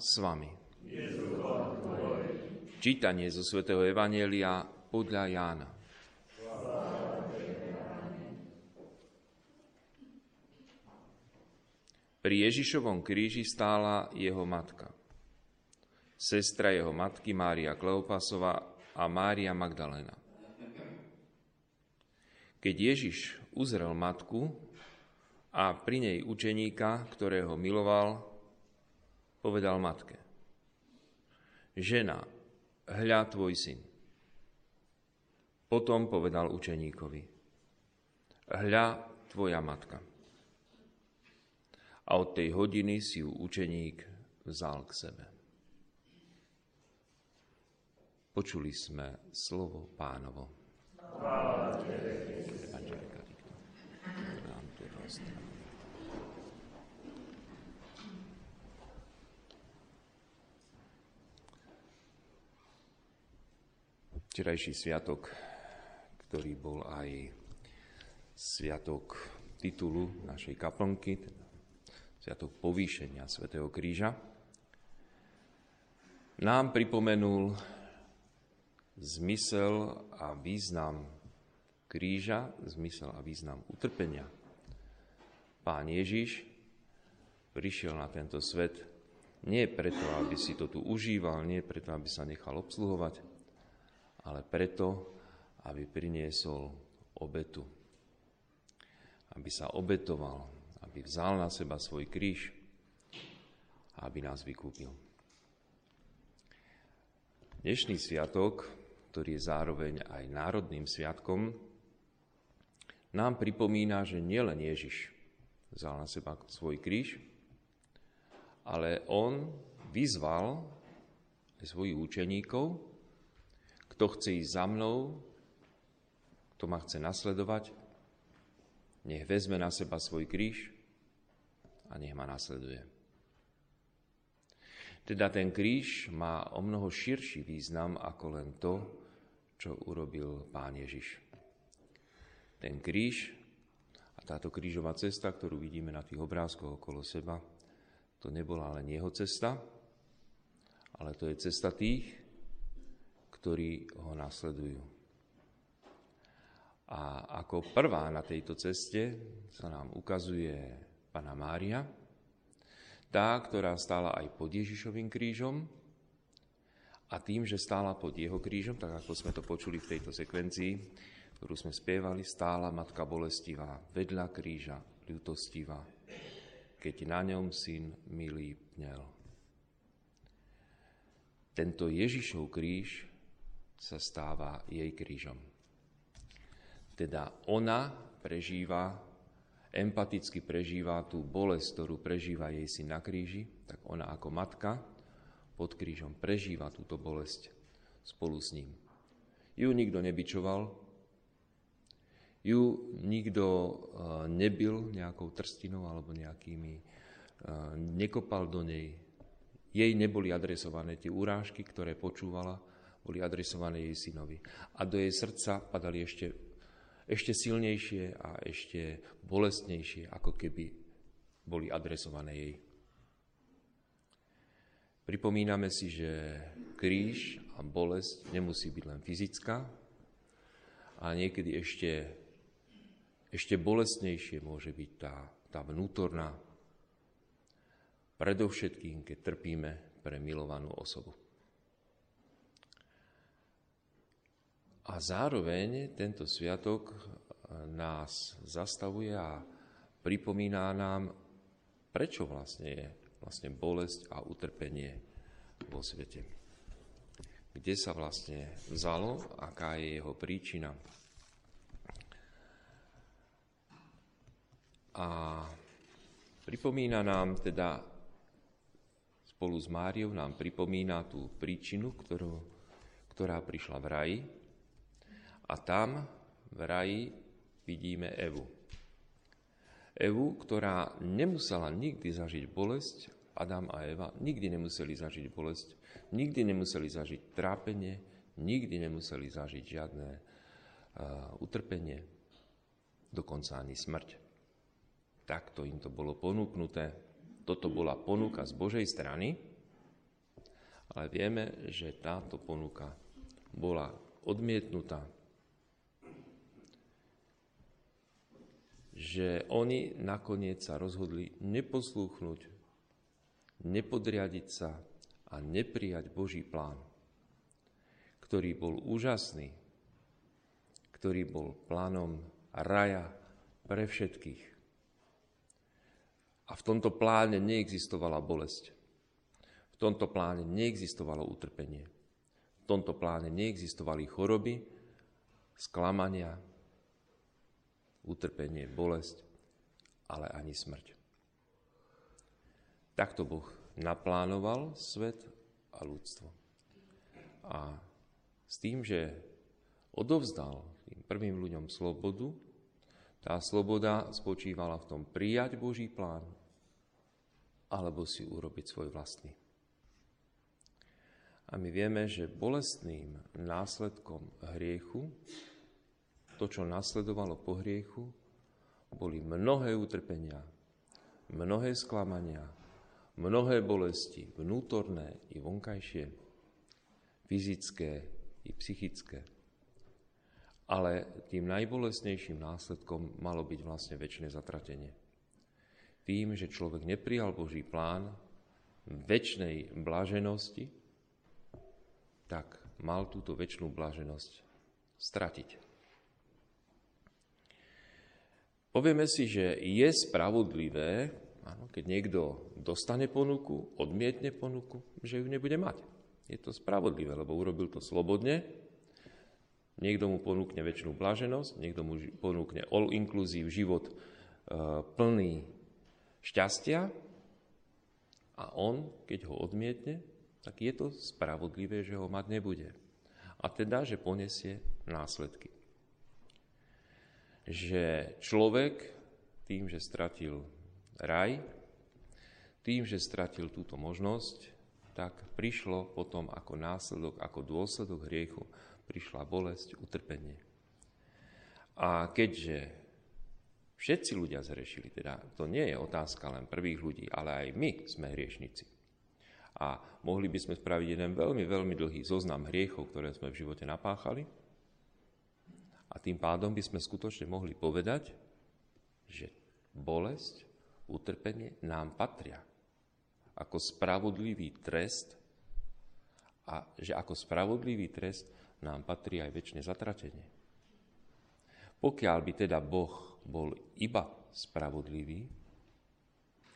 S vami. Čítanie zo svätého Evanielia podľa Jána. Pri Ježišovom kríži stála jeho matka. Sestra jeho matky Mária Kleopasova a Mária Magdalena. Keď Ježiš uzrel matku a pri nej učeníka, ktorého miloval, povedal matke, žena, hľa tvoj syn. Potom povedal učeníkovi, hľa tvoja matka. A od tej hodiny si ju učeník vzal k sebe. Počuli sme slovo pánovo. Evangelika Nám tu včerajší sviatok, ktorý bol aj sviatok titulu našej kaplnky, teda sviatok povýšenia svätého Kríža, nám pripomenul zmysel a význam kríža, zmysel a význam utrpenia. Pán Ježiš prišiel na tento svet nie preto, aby si to tu užíval, nie preto, aby sa nechal obsluhovať, ale preto, aby priniesol obetu. Aby sa obetoval, aby vzal na seba svoj kríž a aby nás vykúpil. Dnešný sviatok, ktorý je zároveň aj národným sviatkom, nám pripomína, že nielen Ježiš vzal na seba svoj kríž, ale on vyzval aj svojich učeníkov, kto chce ísť za mnou, kto ma chce nasledovať, nech vezme na seba svoj kríž a nech ma nasleduje. Teda ten kríž má o mnoho širší význam ako len to, čo urobil Pán Ježiš. Ten kríž a táto krížová cesta, ktorú vidíme na tých obrázkoch okolo seba, to nebola len jeho cesta, ale to je cesta tých, ktorí ho nasledujú. A ako prvá na tejto ceste sa nám ukazuje Pana Mária, tá, ktorá stála aj pod Ježišovým krížom a tým, že stála pod jeho krížom, tak ako sme to počuli v tejto sekvencii, ktorú sme spievali, stála Matka Bolestivá vedľa kríža, ľutostivá, keď na ňom syn milý pnel. Tento Ježišov kríž sa stáva jej krížom. Teda ona prežíva, empaticky prežíva tú bolesť, ktorú prežíva jej syn na kríži, tak ona ako matka pod krížom prežíva túto bolesť spolu s ním. Ju nikto nebičoval, ju nikto e, nebil nejakou trstinou alebo nejakými, e, nekopal do nej. Jej neboli adresované tie urážky, ktoré počúvala, boli adresované jej synovi. A do jej srdca padali ešte, ešte silnejšie a ešte bolestnejšie, ako keby boli adresované jej. Pripomíname si, že kríž a bolesť nemusí byť len fyzická, ale niekedy ešte, ešte bolestnejšie môže byť tá, tá vnútorná, predovšetkým, keď trpíme pre milovanú osobu. A zároveň tento sviatok nás zastavuje a pripomína nám, prečo vlastne je vlastne bolesť a utrpenie vo svete. Kde sa vlastne vzalo, aká je jeho príčina. A pripomína nám teda spolu s Máriou nám pripomína tú príčinu, ktorú, ktorá prišla v raji, a tam v raji vidíme Evu. Evu, ktorá nemusela nikdy zažiť bolesť, Adam a Eva nikdy nemuseli zažiť bolesť, nikdy nemuseli zažiť trápenie, nikdy nemuseli zažiť žiadne uh, utrpenie, dokonca ani smrť. Takto im to bolo ponúknuté, Toto bola ponuka z Božej strany, ale vieme, že táto ponuka bola odmietnutá. Že oni nakoniec sa rozhodli neposlúchnuť, nepodriadiť sa a neprijať Boží plán, ktorý bol úžasný, ktorý bol plánom raja pre všetkých. A v tomto pláne neexistovala bolesť. V tomto pláne neexistovalo utrpenie. V tomto pláne neexistovali choroby, sklamania, utrpenie, bolesť, ale ani smrť. Takto Boh naplánoval svet a ľudstvo. A s tým, že odovzdal tým prvým ľuďom slobodu, tá sloboda spočívala v tom prijať Boží plán alebo si urobiť svoj vlastný. A my vieme, že bolestným následkom hriechu, to, čo nasledovalo po hriechu, boli mnohé utrpenia, mnohé sklamania, mnohé bolesti, vnútorné i vonkajšie, fyzické i psychické. Ale tým najbolestnejším následkom malo byť vlastne väčšie zatratenie. Tým, že človek neprijal Boží plán väčšnej blaženosti, tak mal túto väčšnú blaženosť stratiť. Povieme si, že je spravodlivé, keď niekto dostane ponuku, odmietne ponuku, že ju nebude mať. Je to spravodlivé, lebo urobil to slobodne. Niekto mu ponúkne väčšinu blaženosť, niekto mu ponúkne all-inclusive život e, plný šťastia a on, keď ho odmietne, tak je to spravodlivé, že ho mať nebude. A teda, že poniesie následky. Že človek tým, že stratil raj, tým, že stratil túto možnosť, tak prišlo potom ako následok, ako dôsledok hriechu, prišla bolesť, utrpenie. A keďže všetci ľudia zrešili, teda to nie je otázka len prvých ľudí, ale aj my sme hriešnici. A mohli by sme spraviť jeden veľmi, veľmi dlhý zoznam hriechov, ktoré sme v živote napáchali. A tým pádom by sme skutočne mohli povedať, že bolesť, utrpenie nám patria ako spravodlivý trest a že ako spravodlivý trest nám patrí aj väčšie zatratenie. Pokiaľ by teda Boh bol iba spravodlivý,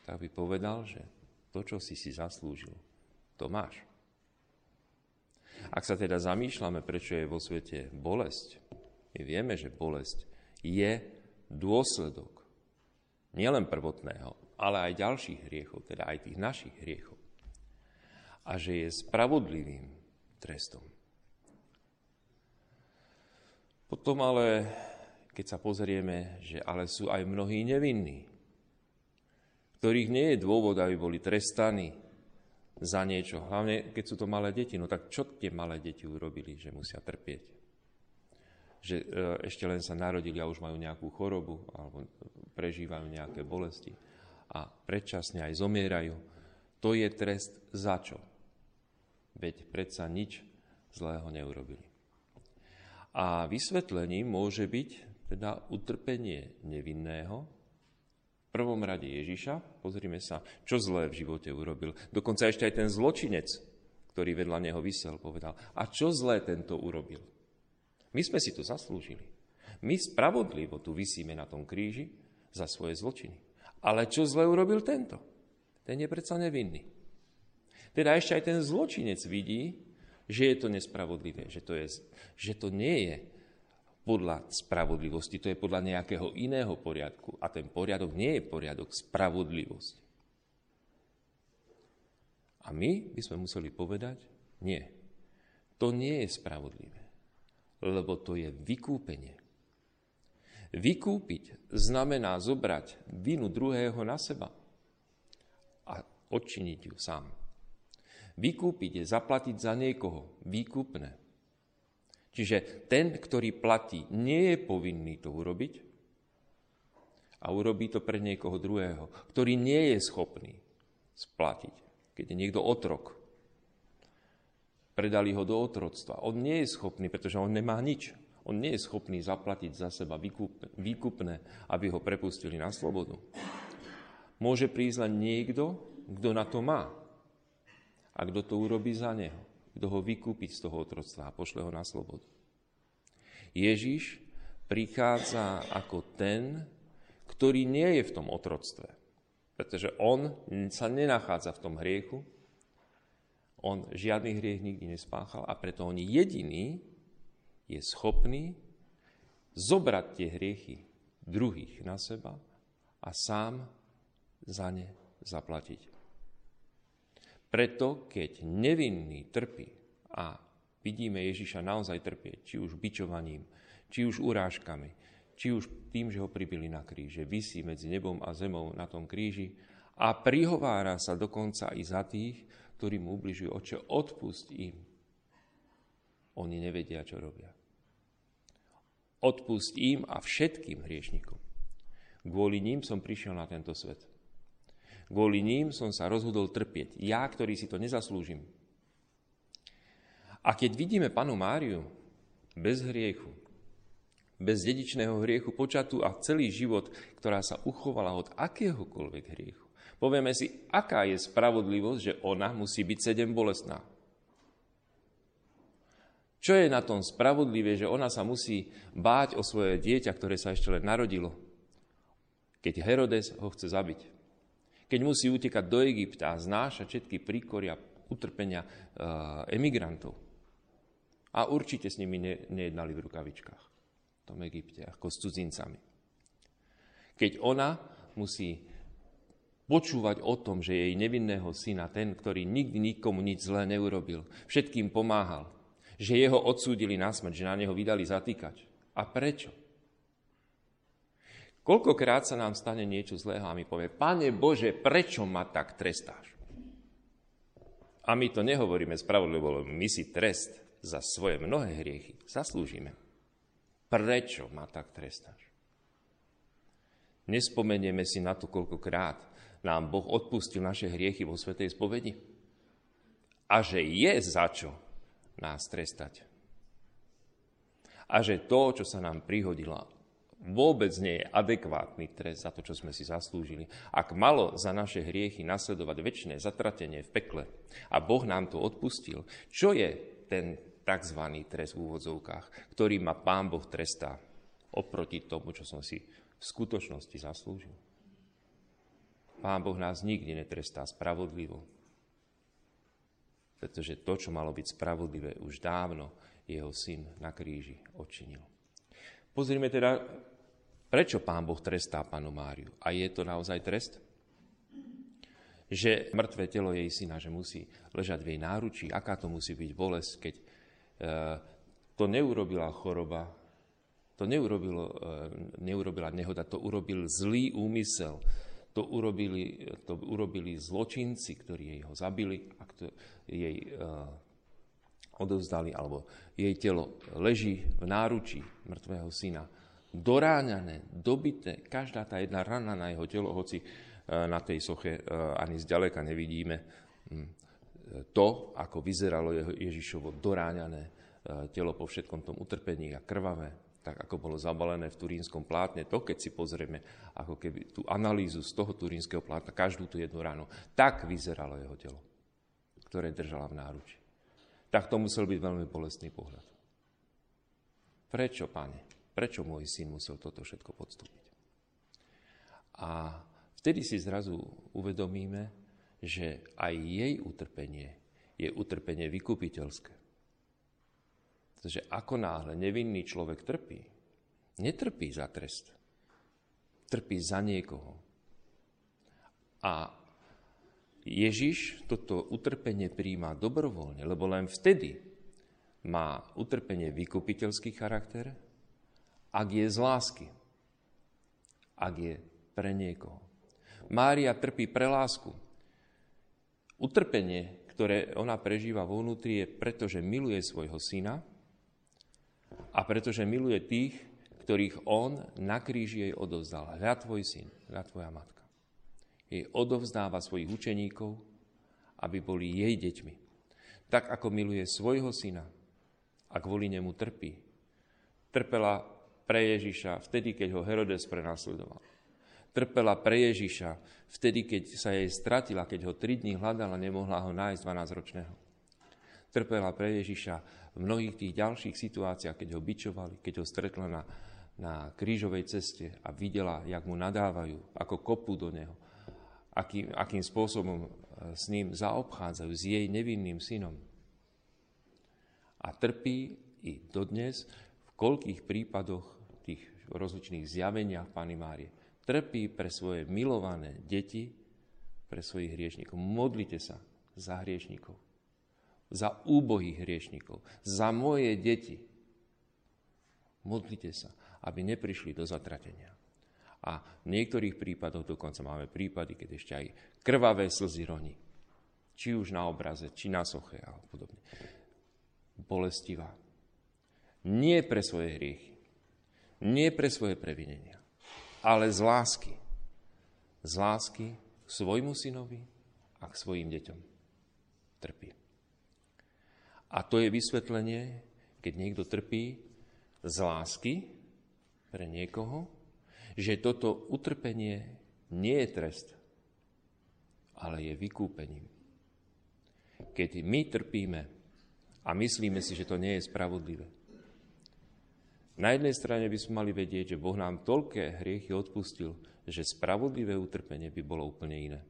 tak by povedal, že to, čo si si zaslúžil, to máš. Ak sa teda zamýšľame, prečo je vo svete bolesť, my vieme, že bolesť je dôsledok nielen prvotného, ale aj ďalších hriechov, teda aj tých našich hriechov. A že je spravodlivým trestom. Potom ale, keď sa pozrieme, že ale sú aj mnohí nevinní, ktorých nie je dôvod, aby boli trestaní za niečo. Hlavne, keď sú to malé deti. No tak čo tie malé deti urobili, že musia trpieť? Že e, ešte len sa narodili a už majú nejakú chorobu alebo prežívajú nejaké bolesti a predčasne aj zomierajú, to je trest za čo? Veď predsa nič zlého neurobili. A vysvetlením môže byť teda utrpenie nevinného, v prvom rade Ježiša, pozrime sa, čo zlé v živote urobil. Dokonca ešte aj ten zločinec, ktorý vedľa neho vysel, povedal, a čo zlé tento urobil? My sme si to zaslúžili. My spravodlivo tu vysíme na tom kríži za svoje zločiny. Ale čo zle urobil tento? Ten je predsa nevinný. Teda ešte aj ten zločinec vidí, že je to nespravodlivé, že to, je, že to nie je podľa spravodlivosti, to je podľa nejakého iného poriadku. A ten poriadok nie je poriadok spravodlivosti. A my by sme museli povedať, nie, to nie je spravodlivé, lebo to je vykúpenie. Vykúpiť znamená zobrať vinu druhého na seba a odčiniť ju sám. Vykúpiť je zaplatiť za niekoho výkupné. Čiže ten, ktorý platí, nie je povinný to urobiť a urobí to pre niekoho druhého, ktorý nie je schopný splatiť. Keď je niekto otrok, predali ho do otroctva. On nie je schopný, pretože on nemá nič. On nie je schopný zaplatiť za seba výkupné, aby ho prepustili na slobodu. Môže prísť len niekto, kto na to má. A kto to urobí za neho. Kto ho vykúpiť z toho otroctva a pošle ho na slobodu. Ježiš prichádza ako ten, ktorý nie je v tom otroctve. Pretože on sa nenachádza v tom hriechu, on žiadny hriech nikdy nespáchal a preto on jediný je schopný zobrať tie hriechy druhých na seba a sám za ne zaplatiť. Preto, keď nevinný trpí a vidíme Ježiša naozaj trpieť, či už bičovaním, či už urážkami, či už tým, že ho pribili na kríže, vysí medzi nebom a zemou na tom kríži a prihovára sa dokonca i za tých, ktorí mu ubližujú. Oče, odpust im. Oni nevedia, čo robia. Odpust im a všetkým hriešnikom. Kvôli ním som prišiel na tento svet. Kvôli ním som sa rozhodol trpieť. Ja, ktorý si to nezaslúžim. A keď vidíme panu Máriu bez hriechu, bez dedičného hriechu počatu a celý život, ktorá sa uchovala od akéhokoľvek hriechu, Povieme si, aká je spravodlivosť, že ona musí byť sedem bolestná. Čo je na tom spravodlivé, že ona sa musí báť o svoje dieťa, ktoré sa ešte len narodilo, keď Herodes ho chce zabiť. Keď musí utekať do Egypta a znášať všetky príkoria, utrpenia e, emigrantov. A určite s nimi ne, nejednali v rukavičkách v tom Egypte, ako s cudzincami. Keď ona musí počúvať o tom, že jej nevinného syna, ten, ktorý nikdy nikomu nič zlé neurobil, všetkým pomáhal, že jeho odsúdili na smrť, že na neho vydali zatýkať. A prečo? Koľkokrát sa nám stane niečo zlého a my povie, Pane Bože, prečo ma tak trestáš? A my to nehovoríme spravodlivo, lebo my si trest za svoje mnohé hriechy zaslúžime. Prečo ma tak trestáš? Nespomenieme si na to, koľkokrát nám Boh odpustil naše hriechy vo Svetej spovedi. A že je za čo nás trestať. A že to, čo sa nám prihodilo, vôbec nie je adekvátny trest za to, čo sme si zaslúžili. Ak malo za naše hriechy nasledovať väčšie zatratenie v pekle a Boh nám to odpustil, čo je ten tzv. trest v úvodzovkách, ktorý ma Pán Boh trestá oproti tomu, čo som si v skutočnosti zaslúžil? Pán Boh nás nikdy netrestá spravodlivo. Pretože to, čo malo byť spravodlivé, už dávno jeho syn na kríži odčinil. Pozrime teda, prečo pán Boh trestá panu Máriu. A je to naozaj trest? Že mŕtve telo jej syna, že musí ležať v jej náručí, aká to musí byť bolesť, keď e, to neurobila choroba, to neurobilo, e, neurobila nehoda, to urobil zlý úmysel, to urobili, to urobili zločinci, ktorí jej ho zabili a kto, jej uh, odovzdali, alebo jej telo leží v náručí mŕtvého syna. Doráňané, dobité, každá tá jedna rana na jeho telo, hoci uh, na tej soche uh, ani zďaleka nevidíme um, to, ako vyzeralo jeho Ježišovo doráňané telo po všetkom tom utrpení a krvavé tak ako bolo zabalené v turínskom plátne, to keď si pozrieme ako keby tú analýzu z toho turínskeho plátna, každú tú jednu ránu, tak vyzeralo jeho telo, ktoré držala v náruči. Tak to musel byť veľmi bolestný pohľad. Prečo, pane? Prečo môj syn musel toto všetko podstúpiť? A vtedy si zrazu uvedomíme, že aj jej utrpenie je utrpenie vykupiteľské. Pretože ako náhle nevinný človek trpí, netrpí za trest. Trpí za niekoho. A Ježiš toto utrpenie príjma dobrovoľne, lebo len vtedy má utrpenie vykupiteľský charakter, ak je z lásky, ak je pre niekoho. Mária trpí pre lásku. Utrpenie, ktoré ona prežíva vo vnútri, je preto, že miluje svojho syna, a pretože miluje tých, ktorých on na kríži jej odovzdal. Hľa tvoj syn, hľa tvoja matka. Jej odovzdáva svojich učeníkov, aby boli jej deťmi. Tak ako miluje svojho syna a kvôli nemu trpí. Trpela pre Ježiša vtedy, keď ho Herodes prenasledoval. Trpela pre Ježiša vtedy, keď sa jej stratila, keď ho tri dní hľadala, nemohla ho nájsť 12-ročného. Trpela pre Ježiša v mnohých tých ďalších situáciách, keď ho bičovali, keď ho stretla na, na krížovej ceste a videla, jak mu nadávajú, ako kopu do neho, akým, akým spôsobom e, s ním zaobchádzajú, s jej nevinným synom. A trpí i dodnes v koľkých prípadoch tých rozličných zjaveniach Pany Márie. Trpí pre svoje milované deti, pre svojich hriešnikov. Modlite sa za hriešnikov za úbohých hriešnikov, za moje deti. Modlite sa, aby neprišli do zatratenia. A v niektorých prípadoch dokonca máme prípady, keď ešte aj krvavé slzy roní. Či už na obraze, či na soche a podobne. Bolestivá. Nie pre svoje hriechy. Nie pre svoje previnenia. Ale z lásky. Z lásky k svojmu synovi a k svojim deťom. Trpí. A to je vysvetlenie, keď niekto trpí z lásky pre niekoho, že toto utrpenie nie je trest, ale je vykúpením. Keď my trpíme a myslíme si, že to nie je spravodlivé, na jednej strane by sme mali vedieť, že Boh nám toľké hriechy odpustil, že spravodlivé utrpenie by bolo úplne iné.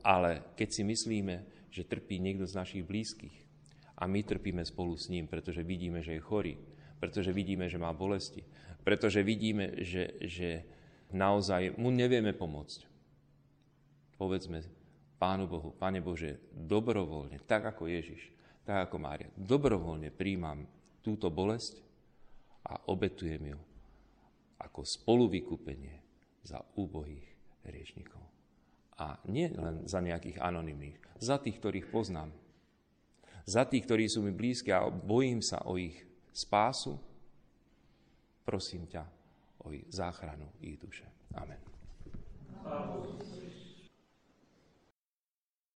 Ale keď si myslíme, že trpí niekto z našich blízkych, a my trpíme spolu s ním, pretože vidíme, že je chorý, pretože vidíme, že má bolesti, pretože vidíme, že, že naozaj mu nevieme pomôcť. Povedzme Pánu Bohu, Pane Bože, dobrovoľne, tak ako Ježiš, tak ako Mária, dobrovoľne príjmam túto bolesť a obetujem ju ako spoluvykúpenie za úbohých riešnikov. A nie len za nejakých anonimných, za tých, ktorých poznám, za tých, ktorí sú mi blízki a bojím sa o ich spásu, prosím ťa o záchranu ich duše. Amen. Amen.